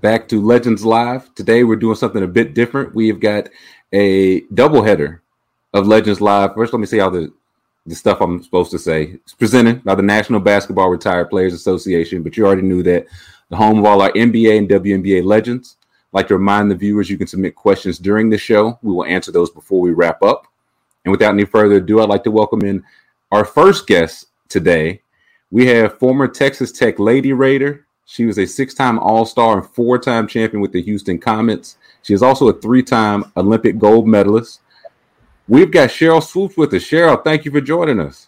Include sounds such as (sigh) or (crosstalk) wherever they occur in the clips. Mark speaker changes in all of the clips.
Speaker 1: back to Legends Live. Today we're doing something a bit different. We've got a double header of Legends Live. First, let me see how the the stuff I'm supposed to say. It's presented by the National Basketball Retired Players Association, but you already knew that the home of all our NBA and WNBA legends. I'd like to remind the viewers you can submit questions during the show. We will answer those before we wrap up. And without any further ado, I'd like to welcome in our first guest today. We have former Texas Tech Lady Raider. She was a six time All Star and four time champion with the Houston Comets. She is also a three time Olympic gold medalist. We've got Sheryl Swoopes with us. Sheryl, thank you for joining us.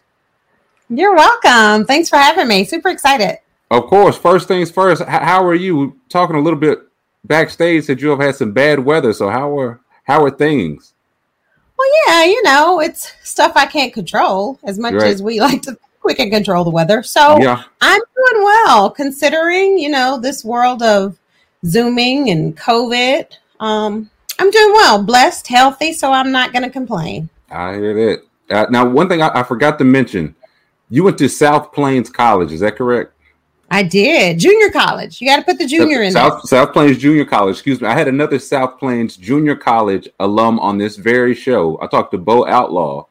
Speaker 2: You're welcome. Thanks for having me. Super excited.
Speaker 1: Of course, first things first, how are you? We're talking a little bit backstage that you have had some bad weather. So how are how are things?
Speaker 2: Well, yeah, you know, it's stuff I can't control as much
Speaker 1: Right.
Speaker 2: as we (laughs) like to we can control the weather. So
Speaker 1: Yeah.
Speaker 2: I'm doing well considering, you know, this world of Zooming and COVID. Um, I'm doing well, blessed, healthy, so I'm not going to complain.
Speaker 1: I hear that. Uh, now, one thing I, I forgot to mention, you went to South Plains College. Is that correct?
Speaker 2: I did. Junior college. You got to put the junior in there.
Speaker 1: South, South Plains Junior College. Excuse me. I had another South Plains Junior College alum on this very show. I talked to Bo Outlaw,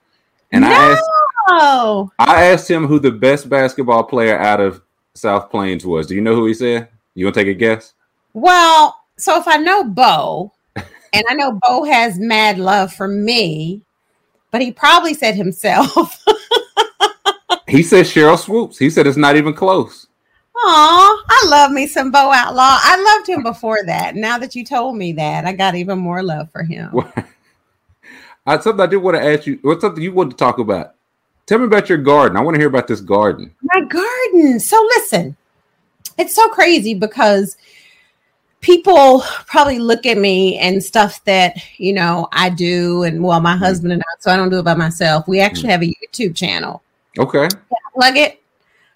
Speaker 1: and I asked
Speaker 2: Oh,
Speaker 1: I asked him who the best basketball player out of South Plains was. Do you know who he said? You want to take a guess?
Speaker 2: well, so if I know Bo, (laughs) and I know Bo has mad love for me, but he probably said himself. (laughs)
Speaker 1: He said Sheryl Swoopes. He said it's not even close.
Speaker 2: Aw, I love me some Bo Outlaw. I loved him before that. Now that you told me that, I got even more love for him. (laughs)
Speaker 1: I, something I did want to ask you. What's something you want to talk about? Tell me about your garden. I want to hear about this garden.
Speaker 2: My garden. So listen, it's so crazy because people probably look at me and stuff that you know I do, and well, my husband and I. So I don't do it by myself. We actually have a YouTube channel.
Speaker 1: Okay,
Speaker 2: Plug it.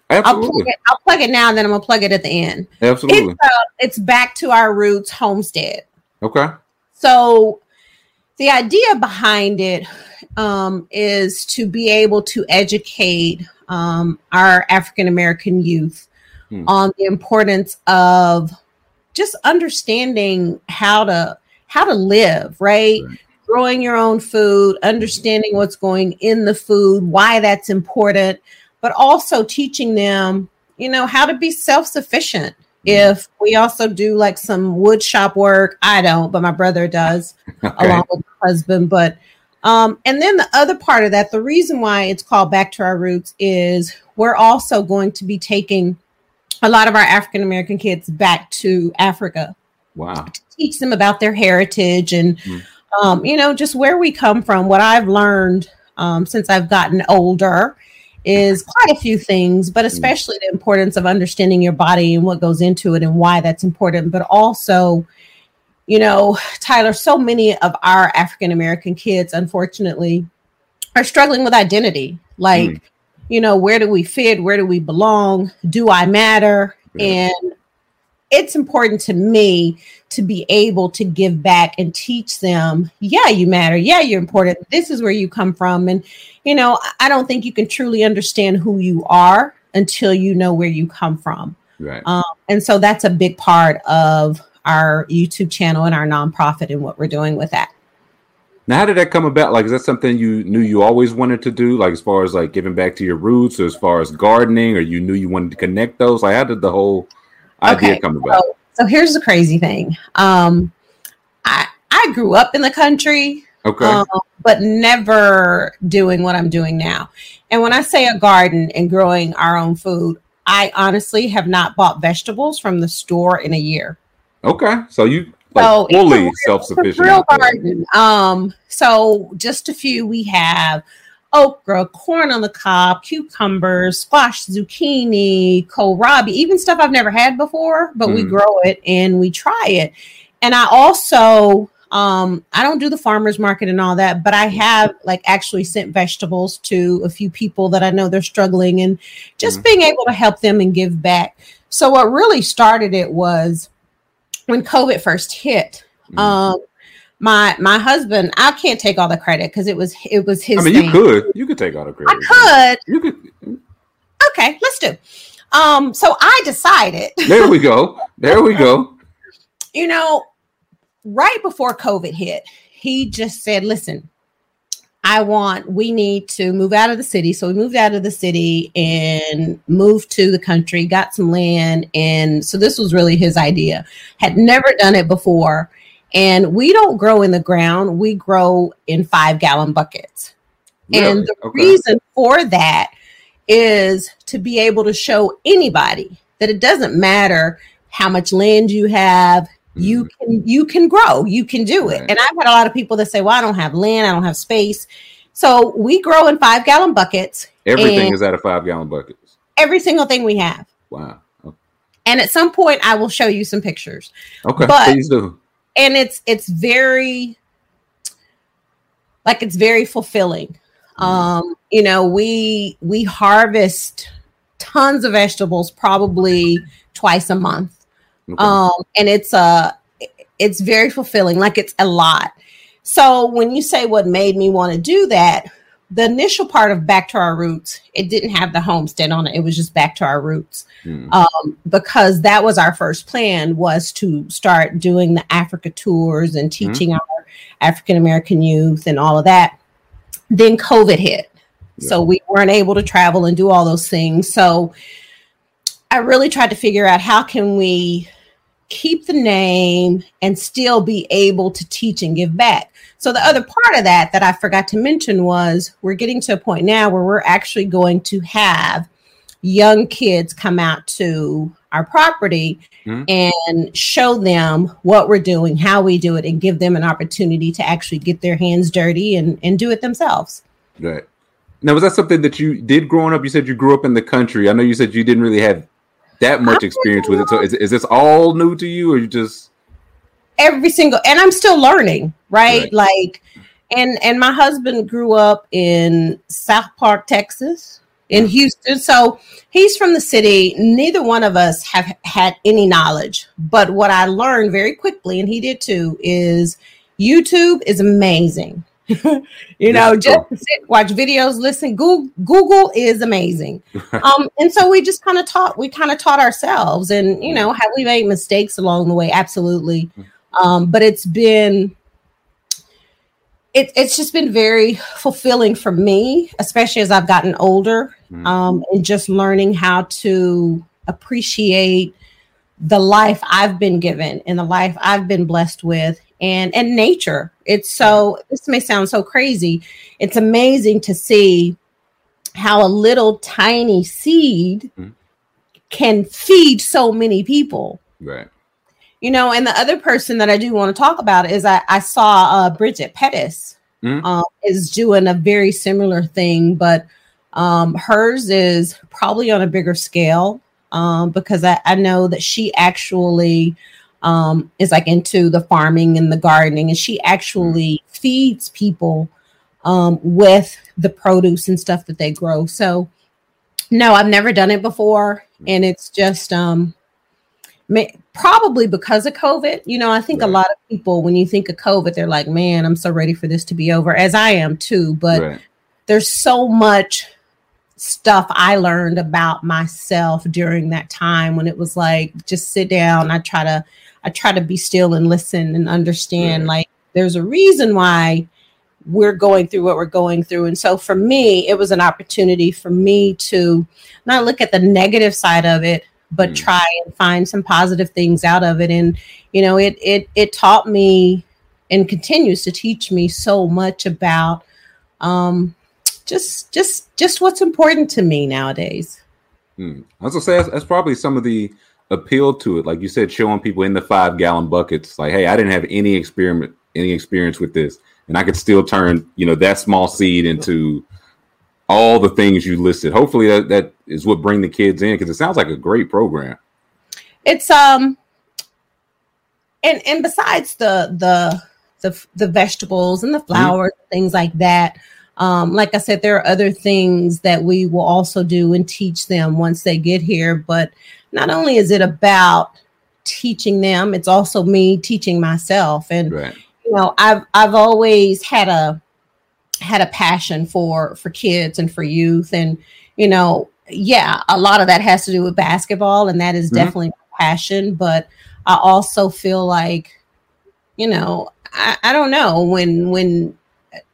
Speaker 2: I'll plug
Speaker 1: absolutely,
Speaker 2: it. I'll plug it now, and then I'm gonna plug it at the end.
Speaker 1: absolutely.
Speaker 2: It's uh, it's back to our roots, homestead.
Speaker 1: Okay,
Speaker 2: So the idea behind it um, is to be able to educate um, our African American youth
Speaker 1: Hmm.
Speaker 2: on the importance of just understanding how to how to live, right?
Speaker 1: Right.
Speaker 2: Growing your own food, understanding what's going in the food, why that's important, but also teaching them, you know, how to be self-sufficient. If we also do like some wood shop work, I don't, but my brother does (laughs)
Speaker 1: okay,
Speaker 2: along with my husband. But um, and then the other part of that, the reason why it's called Back to Our Roots is we're also going to be taking a lot of our African American kids back to Africa
Speaker 1: wow.
Speaker 2: to teach them about their heritage and
Speaker 1: Mm.
Speaker 2: um, you know just where we come from what i've learned um, since i've gotten older is quite a few things but especially the importance of understanding your body and what goes into it and why that's important but also you know tyler so many of our african american kids unfortunately are struggling with identity. Like
Speaker 1: Mm.
Speaker 2: you know where do we fit? Where do we belong? Do i matter?
Speaker 1: Yeah.
Speaker 2: and it's important to me to be able to give back and teach them yeah you matter yeah you're important this is where you come from and you know I- don't think you can truly understand who you are until you know where you come from
Speaker 1: Right.
Speaker 2: um, and so that's a big part of our youtube channel and our nonprofit and what we're doing with that
Speaker 1: Now, how did that come about? Like, is that something you knew you always wanted to do? Like, as far as like giving back to your roots, or as far as gardening, or you knew you wanted to connect those? Like, how did the whole idea
Speaker 2: Okay,
Speaker 1: come about?
Speaker 2: so, so here's the crazy thing um, I, I grew up in the country
Speaker 1: Okay.
Speaker 2: um, but never doing what I'm doing now. And when I say a garden and growing our own food, I honestly have not bought vegetables from the store in a year.
Speaker 1: okay. So you like
Speaker 2: So
Speaker 1: fully self sufficient.
Speaker 2: real garden. Um, so just a few we have okra, corn on the cob, cucumbers, squash, zucchini, kohlrabi, even stuff I've never had before, but we
Speaker 1: Mm.
Speaker 2: grow it and we try it. And I also um I don't do the farmers market and all that, but I have like actually sent vegetables to a few people that I know they're struggling and just
Speaker 1: Mhm.
Speaker 2: being able to help them and give back. So what really started it was when COVID first hit.
Speaker 1: Mhm.
Speaker 2: Um, my my husband, I can't take all the credit because it was it was his.
Speaker 1: I mean,
Speaker 2: thing.
Speaker 1: you could, you could take all the credit.
Speaker 2: I could
Speaker 1: You could.
Speaker 2: could. Okay, let's do. Um, so I decided, (laughs)
Speaker 1: There we go. There we go.
Speaker 2: you know, right before COVID hit, he just said, "Listen, I want we need to move out of the city." So we moved out of the city and moved to the country, got some land, and so this was really his idea. Had never done it before. And we don't grow in the ground, we grow in five gallon buckets.
Speaker 1: Really?
Speaker 2: And the
Speaker 1: Okay.
Speaker 2: reason for that is to be able to show anybody that it doesn't matter how much land you have, you mm-hmm. can you can grow, you can do it.
Speaker 1: Right.
Speaker 2: And I've had a lot of people that say, "Well, I don't have land, I don't have space." So we grow in five gallon buckets,
Speaker 1: Everything is out of five gallon buckets.
Speaker 2: every single thing we have.
Speaker 1: Wow.
Speaker 2: And at some point, I will show you some pictures.
Speaker 1: Okay,
Speaker 2: But-
Speaker 1: please do.
Speaker 2: And it's it's very like it's very fulfilling. Um you know we we harvest tons of vegetables probably twice a month.
Speaker 1: Okay.
Speaker 2: um and it's uh it's very fulfilling like it's a lot. So when you say what made me want to do that the initial part of back to our roots it didn't have the homestead on it it was just back to our roots
Speaker 1: Hmm.
Speaker 2: um, because that was our first plan was to start doing the Africa tours and teaching our African American youth and all of that. Then COVID hit. So we weren't able to travel and do all those things. So I really tried to figure out how can we keep the name and still be able to teach and give back. So the other part of that that I forgot to mention was we're getting to a point now where we're actually going to have young kids come out to our property
Speaker 1: Mhm.
Speaker 2: and show them what we're doing, how we do it, and give them an opportunity to actually get their hands dirty and, and do it themselves.
Speaker 1: Right. Now, was that something that you did growing up? You said you grew up in the country. I know you said you didn't really have that much experience with it. So, is, is this all new to you, or you just
Speaker 2: every single and i'm still learning right,
Speaker 1: Right.
Speaker 2: like and and my husband grew up in south park texas in houston. So he's from the city. Neither one of us have had any knowledge. But what i learned very quickly and he did too is youtube is amazing (laughs) you know
Speaker 1: Yes,
Speaker 2: just sit, watch videos listen. Google, google is amazing. (laughs) Um and so we just kind of taught we kind of taught ourselves and you know have we made mistakes along the way? Absolutely. Um but it's been it, it's just been very fulfilling for me especially as i've gotten older
Speaker 1: Mhm.
Speaker 2: um and just learning how to appreciate the life i've been given and the life i've been blessed with and and nature it's so this may sound so crazy it's amazing to see how a little tiny seed
Speaker 1: Mhm.
Speaker 2: can feed so many people
Speaker 1: right?
Speaker 2: you know, and the other person that I do want to talk about is I, I saw uh, Bridget Pettis
Speaker 1: Mhm.
Speaker 2: um, is doing a very similar thing, but um, hers is probably on a bigger scale um, because I, I know that she actually um, is like into the farming and the gardening, and she actually feeds people um, with the produce and stuff that they grow. So, no, I've never done it before, and it's just um, ma- probably because of COVID. You know, I think a lot of people, when you think of COVID, they're like, man, I'm so ready for this to be over, as I am too. But
Speaker 1: right.
Speaker 2: there's so much stuff I learned about myself during that time when it was like, just sit down. I try to, I try to be still and listen and understand.
Speaker 1: Right.
Speaker 2: Like, there's a reason why we're going through what we're going through. And so for me, it was an opportunity for me to not look at the negative side of it, but
Speaker 1: Mm.
Speaker 2: try and find some positive things out of it. And, you know, it, it, it taught me and continues to teach me so much about, um, just, just, just what's important to me nowadays.
Speaker 1: Hmm. I was gonna say that's, that's probably some of the appeal to it? Like you said, showing people in the five gallon buckets, like, hey, I didn't have any experiment, any experience with this, and I could still turn, you know, that small seed into all the things you listed. Hopefully, that, that is what bring the kids in because it sounds like a great program.
Speaker 2: It's um, and and besides the the the the vegetables and the flowers, mm-hmm. things like that. Um, like I said, there are other things that we will also do and teach them once they get here. But not only is it about teaching them, it's also me teaching myself. And right. you know, I've I've always had a had a passion for for kids and for youth, and you know, yeah, a lot of that has to do with basketball, and that is mm-hmm. definitely my passion. But I also feel like, you know, I, I don't know when when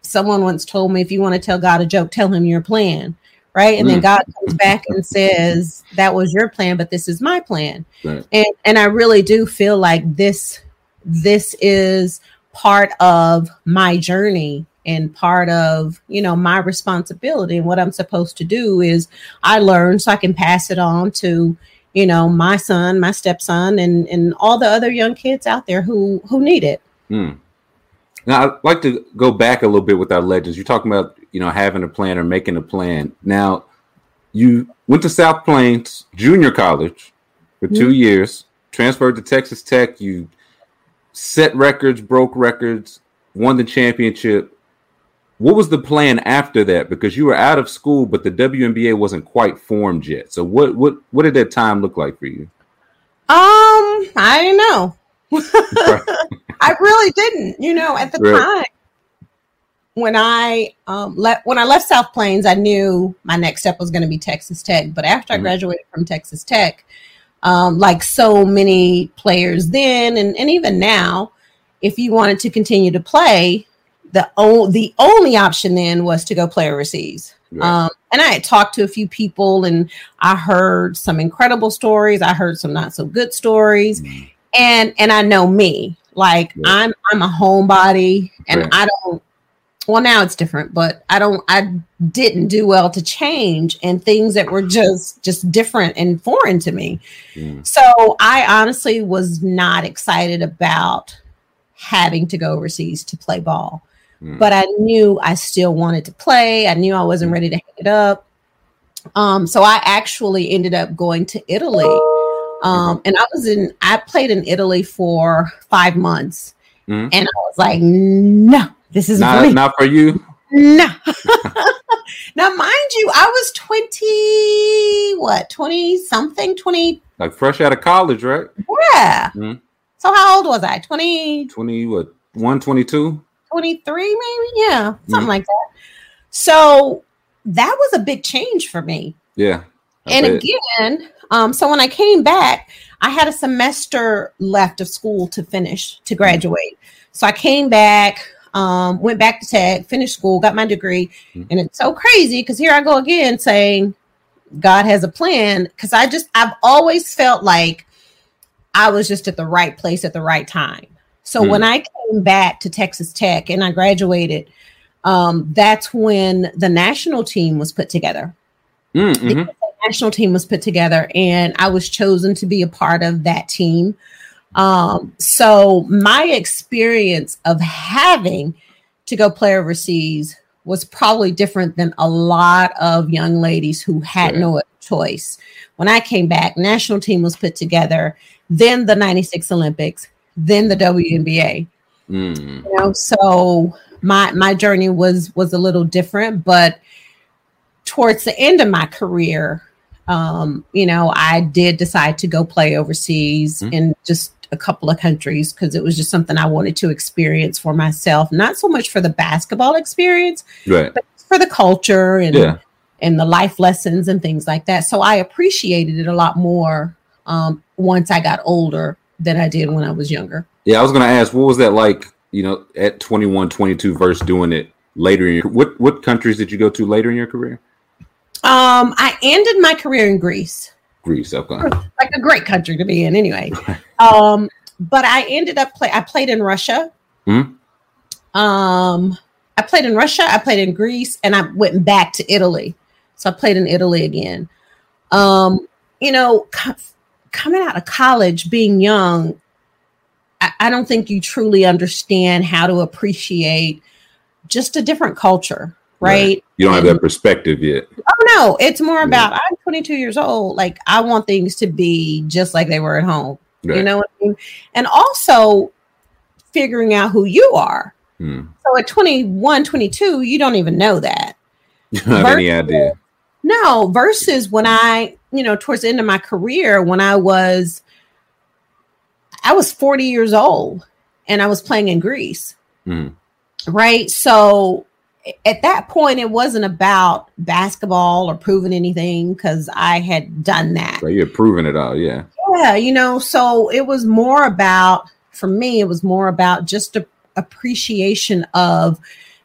Speaker 2: someone once told me if you want to tell God a joke, tell him your plan. Right. And mm. then God comes back and says, That was your plan, but this is my plan. Right. And and I really do feel like this this is part of my journey and part of you know my responsibility and what i'm supposed to do is i learn so i can pass it on to you know my son my stepson and and all the other young kids out there who who need it mm.
Speaker 1: Now, I'd like to go back a little bit with our legends. You're talking about, you know, having a plan or making a plan. Now, you went to South Plains Junior College for mm-hmm. two years, transferred to Texas Tech. You set records, broke records, won the championship. What was the plan after that? Because you were out of school, but the WNBA wasn't quite formed yet. So, what what what did that time look like for you?
Speaker 2: Um, I don't know. I really didn't. You know, at the right. time when I um, left when I left South Plains, I knew my next step was going to be Texas Tech. But after mm-hmm. I graduated from Texas Tech, um, like so many players then and, and even now, if you wanted to continue to play, the o- the only option then was to go play overseas. Right. Um, and I had talked to a few people, and I heard some incredible stories. I heard some not so good stories, mm-hmm. And and I know me. Like yeah. I'm I'm a homebody and right. I don't well now it's different, but I don't I didn't do well to change and things that were just just different and foreign to me. Mm. So I honestly was not excited about having to go overseas to play ball. Mm. But I knew I still wanted to play. I knew I wasn't mm. ready to hang it up. Um, so I actually ended up going to Italy um, and I was in, I played in Italy for five months. Mm-hmm. And I was like, no, this is
Speaker 1: not, not for you.
Speaker 2: No. (laughs) now, mind you, I was 20, what, 20 something, 20.
Speaker 1: Like fresh out of college, right?
Speaker 2: Yeah. Mm-hmm. So how old was I? 20?
Speaker 1: 20, what, 122?
Speaker 2: 23, maybe? Yeah, something mm-hmm. like that. So that was a big change for me.
Speaker 1: Yeah.
Speaker 2: I and bet. again, um, so when I came back, I had a semester left of school to finish to graduate. So I came back, um, went back to tech, finished school, got my degree, mm-hmm. and it's so crazy because here I go again saying God has a plan. Because I just I've always felt like I was just at the right place at the right time. So mm-hmm. when I came back to Texas Tech and I graduated, um, that's when the national team was put together. Mm-hmm national team was put together, and I was chosen to be a part of that team. Um, so my experience of having to go play overseas was probably different than a lot of young ladies who had no choice. When I came back, national team was put together, then the 96 Olympics, then the WNBA. Mm. You know, so my my journey was was a little different, but towards the end of my career, um, you know, I did decide to go play overseas mm-hmm. in just a couple of countries because it was just something I wanted to experience for myself. Not so much for the basketball experience,
Speaker 1: right.
Speaker 2: but for the culture and yeah. and the life lessons and things like that. So I appreciated it a lot more um, once I got older than I did when I was younger.
Speaker 1: Yeah, I was going to ask, what was that like? You know, at 21, 22 versus doing it later in your what what countries did you go to later in your career?
Speaker 2: Um, I ended my career in Greece.
Speaker 1: Greece, okay.
Speaker 2: Like a great country to be in, anyway. (laughs) um, but I ended up play. I played in Russia. Mm-hmm. Um, I played in Russia. I played in Greece, and I went back to Italy. So I played in Italy again. Um, you know, coming out of college, being young, I, I don't think you truly understand how to appreciate just a different culture, right?
Speaker 1: You don't have that perspective yet.
Speaker 2: Oh no, it's more about I'm 22 years old. Like I want things to be just like they were at home. You know what I mean? And also figuring out who you are.
Speaker 1: Hmm.
Speaker 2: So at 21, 22, you don't even know that.
Speaker 1: You don't have any idea.
Speaker 2: No, versus when I, you know, towards the end of my career, when I was, I was 40 years old and I was playing in Greece.
Speaker 1: Hmm.
Speaker 2: Right. So at that point, it wasn't about basketball or proving anything because I had done that.
Speaker 1: So you're proving it all, yeah.
Speaker 2: Yeah. You know, so it was more about, for me, it was more about just a appreciation of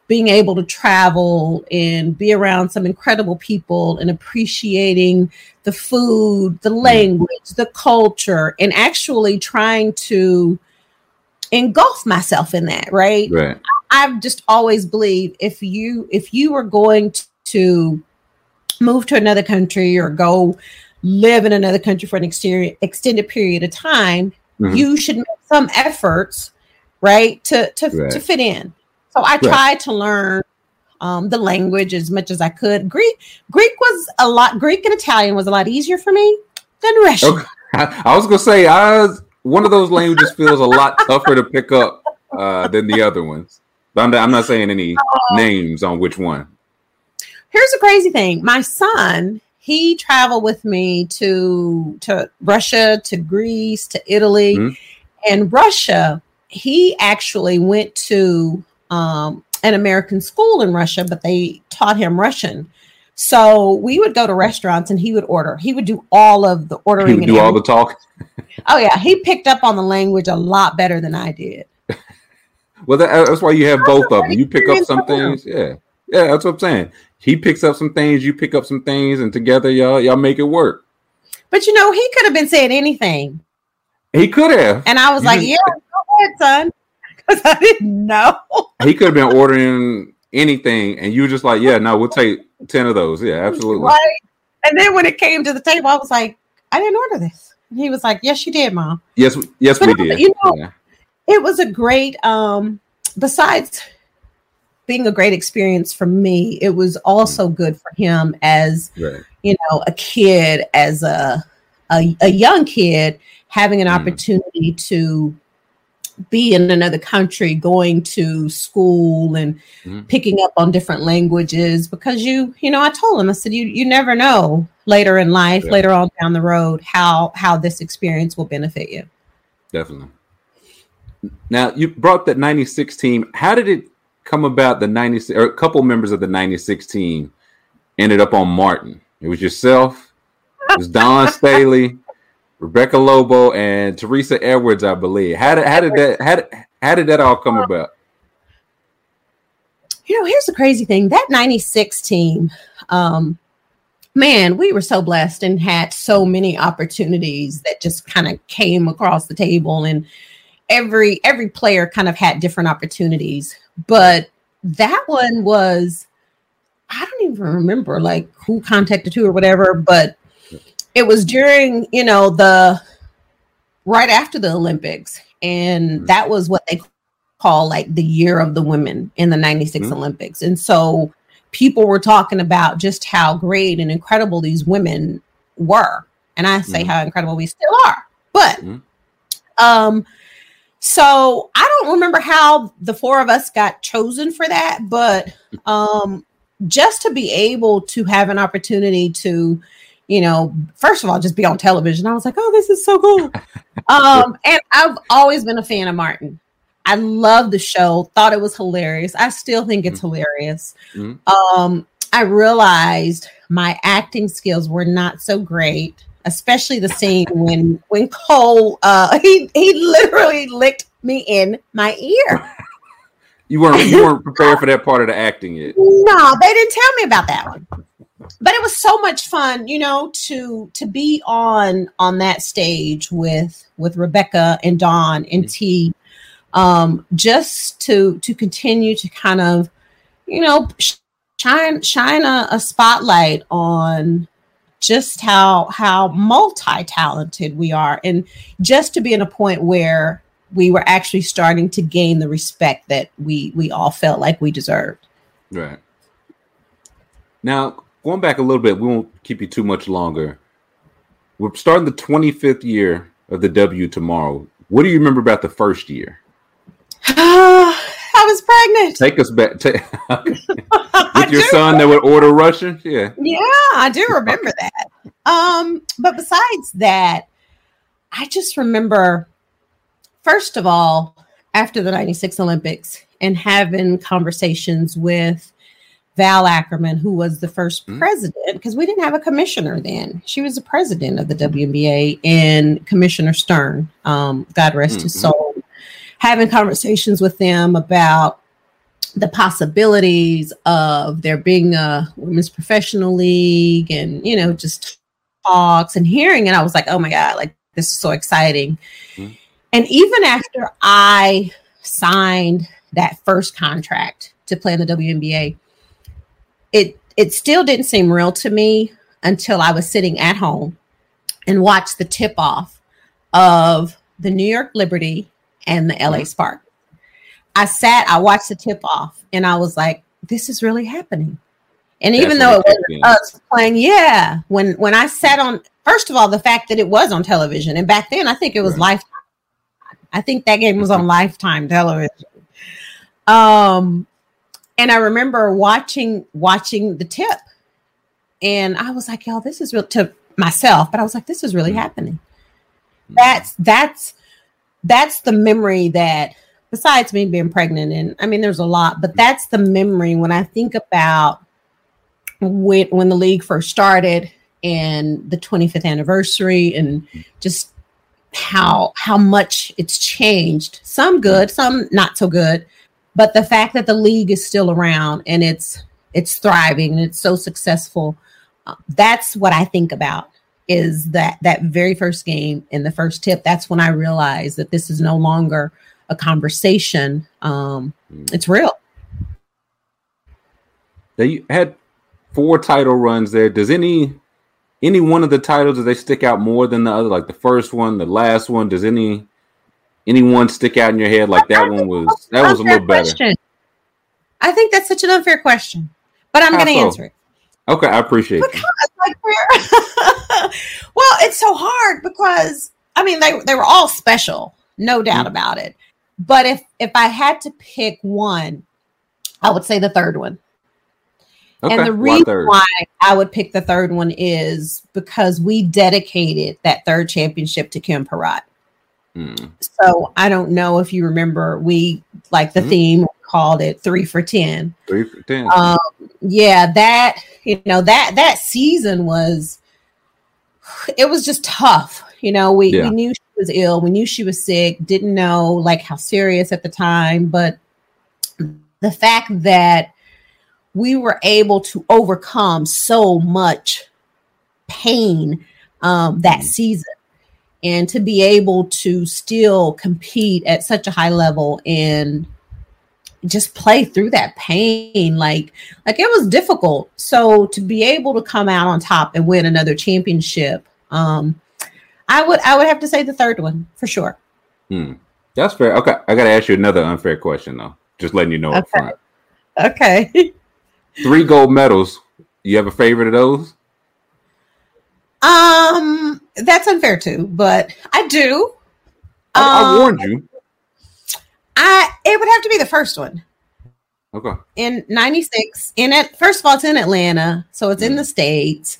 Speaker 2: being able to travel and be around some incredible people and appreciating the food, the mm-hmm. language, the culture, and actually trying to engulf myself in that, right?
Speaker 1: Right.
Speaker 2: I've just always believed if you if you were going to move to another country or go live in another country for an exterior, extended period of time,
Speaker 1: Mhm.
Speaker 2: you should make some efforts, right, to to,
Speaker 1: Right.
Speaker 2: to fit in. So I tried to learn um, the language as much as I could. Greek Greek was a lot. Greek and Italian was a lot easier for me than Russian.
Speaker 1: Okay. I, I was gonna say I was, one of those languages feels a lot tougher to pick up uh, than the other ones. But I'm, I'm not saying any
Speaker 2: Oh.
Speaker 1: names on which one.
Speaker 2: here's the crazy thing my son he traveled with me to to russia to greece to italy
Speaker 1: Mhm.
Speaker 2: and russia he actually went to um, an american school in russia but they taught him russian so we would go to restaurants and he would order he would do all of the ordering and
Speaker 1: do all the talk.
Speaker 2: oh yeah he picked up on the language a lot better than i did
Speaker 1: Well, that, uh, that's why you have both of them. You pick up some things, yeah, yeah. That's what I'm saying. He picks up some things, you pick up some things, and together y'all y'all make it work.
Speaker 2: but you know he could have been saying anything
Speaker 1: He could have.
Speaker 2: and i was
Speaker 1: You
Speaker 2: like
Speaker 1: just-
Speaker 2: yeah go ahead son (laughs) because i didn't know
Speaker 1: He could have been ordering anything, and you were just like, "Yeah, no, we'll take ten of those." Yeah, (laughs) absolutely.
Speaker 2: Right. And then when it came to the table, I was like, I didn't order this. And he was like, Yes, you did, mom.
Speaker 1: Yes, yes,
Speaker 2: But
Speaker 1: we did.
Speaker 2: you know-
Speaker 1: Yeah.
Speaker 2: It was a great um besides being a great experience for me, it was also good for him as
Speaker 1: Right.
Speaker 2: you know, a kid, as a a, a young kid, having an
Speaker 1: Mhm.
Speaker 2: opportunity to be in another country, going to school and
Speaker 1: Mhm.
Speaker 2: picking up on different languages because you, you know, I told him, I said, you you never know later in life,
Speaker 1: Yeah.
Speaker 2: later on down the road, how how this experience will benefit you.
Speaker 1: Definitely. Now you brought that '96 team. How did it come about? The '96 or a couple members of the '96 team ended up on Martin. It was yourself. It was Dawn (laughs) Staley, Rebecca Lobo, and Teresa Edwards, I believe. How did how did that how did, how did that all come about?
Speaker 2: You know, here's the crazy thing that 96 team, um, man, we were so blessed and had so many opportunities that just kind of came across the table and every every player kind of had different opportunities but that one was i don't even remember like who contacted who or whatever but it was during you know the right after the olympics and that was what they call like the year of the women in the 96
Speaker 1: Mhm.
Speaker 2: olympics and so people were talking about just how great and incredible these women were and i say
Speaker 1: Mhm.
Speaker 2: how incredible we still are but
Speaker 1: Mhm.
Speaker 2: um so i don't remember how the four of us got chosen for that but um just to be able to have an opportunity to you know first of all just be on television. I was like oh this is so cool. (laughs) Um and i've always been a fan of martin. I love the show thought it was hilarious. I still think it's hilarious.
Speaker 1: Mhm.
Speaker 2: um i realized my acting skills were not so great especially the scene when when cole uh he he literally licked me in my ear
Speaker 1: You weren't you weren't prepared for that part of the acting yet.
Speaker 2: no, they didn't tell me about that one. But it was so much fun, you know, to to be on on that stage with with Rebecca and Dawn and T, um, just to to continue to kind of, you know, shine shine a, a spotlight on just how how multi-talented we are and just to be in a point where we were actually starting to gain the respect that we we all felt like we deserved
Speaker 1: Right. Now, going back a little bit, we won't keep you too much longer. We're starting the 25th year of the W tomorrow. What do you remember about the first year? (sighs) (sighs) (sighs)
Speaker 2: i was pregnant
Speaker 1: Take us back. ta- (laughs) (laughs) with your son that would order Russian? Yeah.
Speaker 2: Yeah, I do remember that. Um, but besides that, I just remember, first of all, after the 96 Olympics and having conversations with Val Ackerman, who was the 1st
Speaker 1: Mhm.
Speaker 2: president, because we didn't have a commissioner then. She was the president of the WNBA, and Commissioner Stern, um, God rest his
Speaker 1: Mhm.
Speaker 2: soul, having conversations with them about the possibilities of there being a women's professional league and you know just talks and hearing it i was like oh my god like this is so exciting
Speaker 1: Mhm.
Speaker 2: and even after i signed that first contract to play in the WNBA it it still didn't seem real to me until i was sitting at home and watched the tip off of the New York Liberty and the LA
Speaker 1: Mhm.
Speaker 2: Spark I sat, I watched the tip off, and I was like, "This is really happening." And even though it wasn't us playing, yeah, when when I sat on, first of all, the fact that it was on television, and back then I think it was
Speaker 1: Right.
Speaker 2: Lifetime. I think that game was on Lifetime television. Um, and I remember watching watching the tip, and I was like, "Yo, this is real." To myself, but I was like, "This is really
Speaker 1: Mhm.
Speaker 2: happening." That's that's that's the memory that besides me being pregnant and i mean there's a lot but that's the memory when i think about when when the league first started and the 25th anniversary and just how how much it's changed. Some good some not so good but the fact that the league is still around and it's it's thriving and it's so successful uh, that's what i think about is that that very first game and the first tip that's when i realized that this is no longer a conversation um
Speaker 1: Mm.
Speaker 2: it's real
Speaker 1: They had four title runs there. Does any any one of the titles do they stick out more than the other? Like the first one, the last one. Does any any one stick out in your head? Like that one was that was a little better.
Speaker 2: question. i think that's such an unfair question but i'm going to
Speaker 1: so?
Speaker 2: answer it
Speaker 1: Okay, I appreciate you.
Speaker 2: because like we're (laughs) (laughs) well it's so hard because i mean they, they were all special no doubt
Speaker 1: Mhm.
Speaker 2: about it but if if i had to pick one i would say the third one
Speaker 1: Okay,
Speaker 2: and the reason
Speaker 1: third?
Speaker 2: why I would pick the third one is because we dedicated that third championship to Kim Perrot.
Speaker 1: Mm,
Speaker 2: So I don't know if you remember, we like the
Speaker 1: Mhm.
Speaker 2: theme called it three for ten.
Speaker 1: three for ten.
Speaker 2: Um, yeah, that you know that that season was it was just tough. You know, we,
Speaker 1: Yeah.
Speaker 2: we knew she was ill, we knew she was sick, didn't know like how serious at the time, but the fact that we were able to overcome so much pain um, that
Speaker 1: Mhm.
Speaker 2: season and to be able to still compete at such a high level and just play through that pain like like it was difficult so to be able to come out on top and win another championship um i would i would have to say the third one for sure
Speaker 1: Hmm. That's fair. Okay, I got to ask you another unfair question though. Just letting you know up
Speaker 2: Okay.
Speaker 1: front.
Speaker 2: okay (laughs)
Speaker 1: Three gold medals. You have a favorite of those?
Speaker 2: um that's unfair too but i do
Speaker 1: I, I
Speaker 2: Um,
Speaker 1: warned you.
Speaker 2: I it would have to be the first one.
Speaker 1: Okay.
Speaker 2: in 96 in it first of all it's in atlanta so it's in
Speaker 1: Mm.
Speaker 2: the states.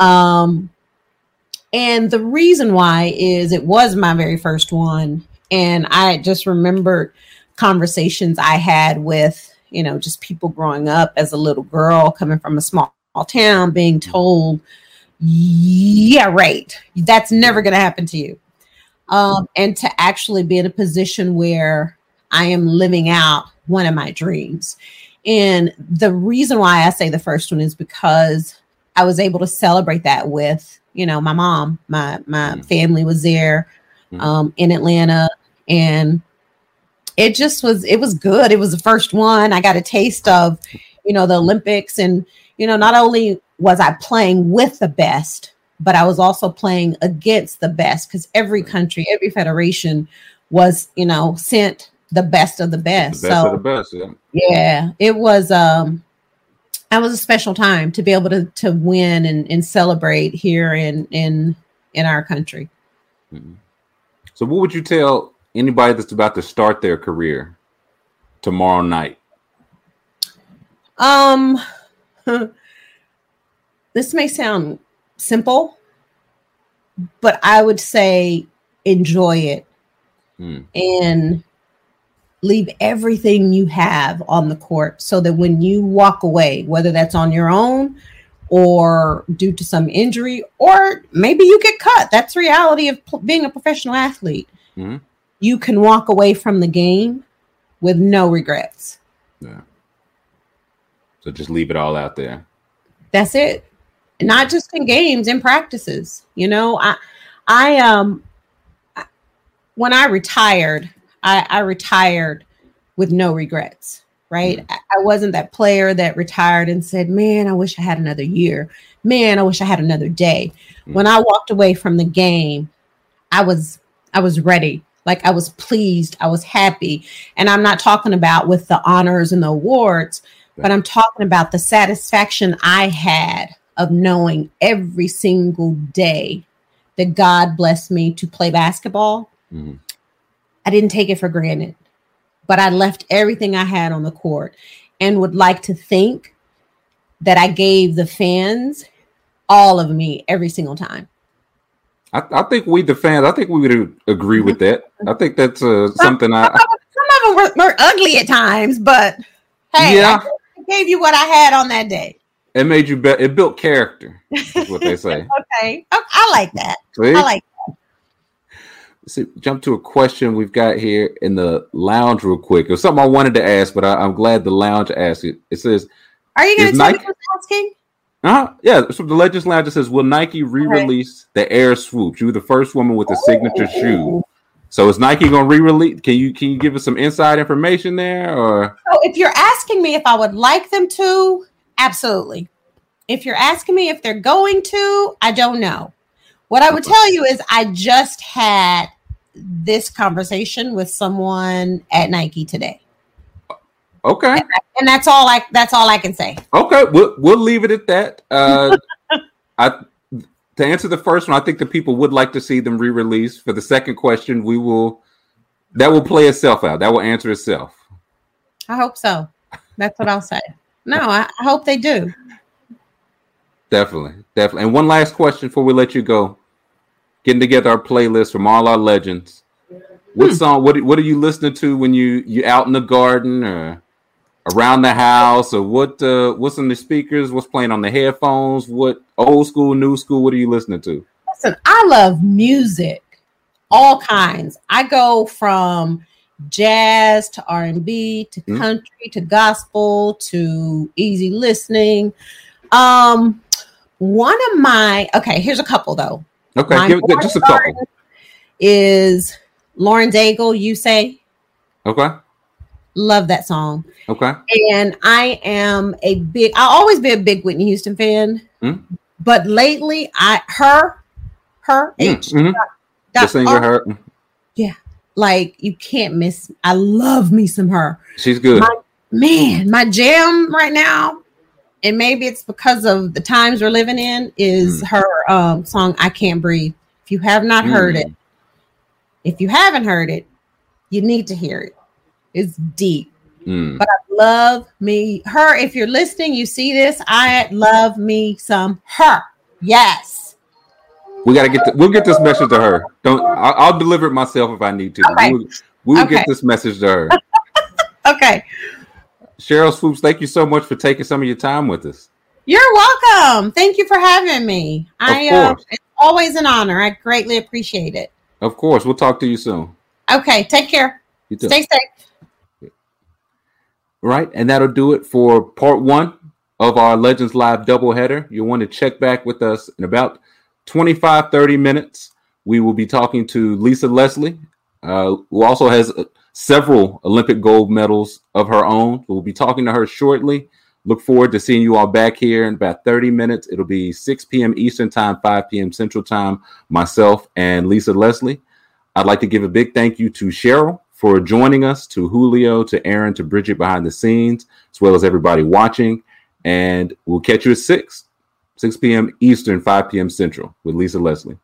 Speaker 2: Um and the reason why is it was my very first one and i just remembered conversations i had with you know just people growing up as a little girl coming from a small, small town being told yeah right that's never going to happen to you. Um and to actually be in a position where i am living out one of my dreams. And the reason why i say the first one is because i was able to celebrate that with you know my mom. My my
Speaker 1: Mm.
Speaker 2: family was there
Speaker 1: Mm.
Speaker 2: um in atlanta. And it just was it was good. It was the first one. I got a taste of you know the olympics. And you know not only was I playing with the best, but I was also playing against the best because every country, every federation was, you know, sent the best of the best.
Speaker 1: The best
Speaker 2: so
Speaker 1: of the best. Yeah.
Speaker 2: yeah, it was um that was a special time to be able to to win and, and celebrate here in in in our country.
Speaker 1: So, what would you tell anybody that's about to start their career tomorrow night?
Speaker 2: Um (laughs) this may sound simple, but I would say enjoy it
Speaker 1: Hmm.
Speaker 2: and leave everything you have on the court so that when you walk away, whether that's on your own or due to some injury, or maybe you get cut, that's reality of pl- being a professional athlete.
Speaker 1: Mhm.
Speaker 2: You can walk away from the game with no regrets.
Speaker 1: Yeah. So just leave it all out there.
Speaker 2: That's it. Not just in games, in practices. You know, I, I um, when I retired, I, I retired with no regrets. Right, I, I wasn't that player that retired and said, "Man, I wish I had another year. Man, I wish I had another day." When I walked away from the game, I was I was ready. Like I was pleased, I was happy. And I'm not talking about with the honors and the awards, but I'm talking about the satisfaction I had of knowing every single day that God blessed me to play basketball.
Speaker 1: Mhm.
Speaker 2: I didn't take it for granted, but I left everything I had on the court and would like to think that I gave the fans all of me every single time.
Speaker 1: I, I think we, the fans, I think we would agree with that. I think that's uh, something I,
Speaker 2: Some of them were, were ugly at times, but hey,
Speaker 1: Yeah.
Speaker 2: I gave you what I had on that day.
Speaker 1: it made you better. It built character. Is what they say. (laughs)
Speaker 2: Okay, I, I like that.
Speaker 1: See?
Speaker 2: I like.
Speaker 1: See, jump to a question we've got here in the lounge real quick. It was something I wanted to ask, but I, I'm glad the lounge asked it. It says,
Speaker 2: Are you going to tell
Speaker 1: Nike-
Speaker 2: me asking?
Speaker 1: uh yeah, so the Legends Lounge says, Will Nike re-release the Air Swoopes? You were the first woman with a signature shoe. So is Nike gonna re-release? Can you can you give us some inside information there or
Speaker 2: So if you're asking me if I would like them to, absolutely. If you're asking me if they're going to, I don't know. What I would tell you is I just had this conversation with someone at Nike today.
Speaker 1: okay.
Speaker 2: And that's all I that's all I can say.
Speaker 1: Okay, we'll we'll leave it at that. Uh, (laughs) I to answer the first one, I think the people would like to see them re-released. For the second question, we will that will play itself out. That will answer itself.
Speaker 2: I hope so. That's what I'll say. No, I, I hope they do.
Speaker 1: Definitely, definitely. And one last question before we let you go. Getting together our playlist from all our legends. What song? What what are you listening to when you you out in the garden or around the house or what? Uh, what's in the speakers? What's playing on the headphones? What old school, new school? What are you listening to?
Speaker 2: Listen, I love music, all kinds. I go from jazz to R and B to
Speaker 1: Mhm.
Speaker 2: country to gospel to easy listening. Um, one of my okay, here's a couple though.
Speaker 1: Okay, give, just a couple.
Speaker 2: Is Lauren Daigle? You say
Speaker 1: Okay,
Speaker 2: love that song,
Speaker 1: okay.
Speaker 2: and I am a big. I'll always be a big Whitney Houston fan,
Speaker 1: Hmm?
Speaker 2: but lately I her her
Speaker 1: Mm,
Speaker 2: H
Speaker 1: mhm. The
Speaker 2: dot
Speaker 1: singer,
Speaker 2: R-
Speaker 1: her,
Speaker 2: like you can't miss. I love me some her.
Speaker 1: she's good.
Speaker 2: My- Man, my jam right now, and maybe it's because of the times we're living in, is
Speaker 1: Mm.
Speaker 2: her um, song "I Can't Breathe." If you have not heard
Speaker 1: Mm.
Speaker 2: it, if you haven't heard it, you need to hear it. It's deep.
Speaker 1: Mm.
Speaker 2: But I love me her. If you're listening, you see this. I love me some her. Yes.
Speaker 1: We gotta get. The, we'll get this message to her. Don't. I'll, I'll deliver it myself if I need to.
Speaker 2: Okay.
Speaker 1: We will, we will
Speaker 2: Okay.
Speaker 1: get this message to her. (laughs)
Speaker 2: Okay.
Speaker 1: Sheryl Swoopes, thank you so much for taking some of your time with us.
Speaker 2: You're welcome. Thank you for having me. I uh, it's always an honor. I greatly appreciate it.
Speaker 1: Of course, we'll talk to you soon.
Speaker 2: Okay, take care.
Speaker 1: You too.
Speaker 2: Stay safe.
Speaker 1: Right, and that'll do it for part one of our Legends Live doubleheader. You'll want to check back with us in about 25, 30 minutes. We will be talking to Lisa Leslie, uh, who also has uh, several Olympic gold medals of her own. We'll be talking to her shortly. Look forward to seeing you all back here in about 30 minutes. It'll be 6 p.m. Eastern Time, 5 p.m. Central Time. Myself and Lisa Leslie. I'd like to give a big thank you to Sheryl for joining us, to Julio, to Aaron, to Bridget behind the scenes, as well as everybody watching. And we'll catch you at 6, 6 p.m. Eastern, 5 p.m. Central with Lisa Leslie.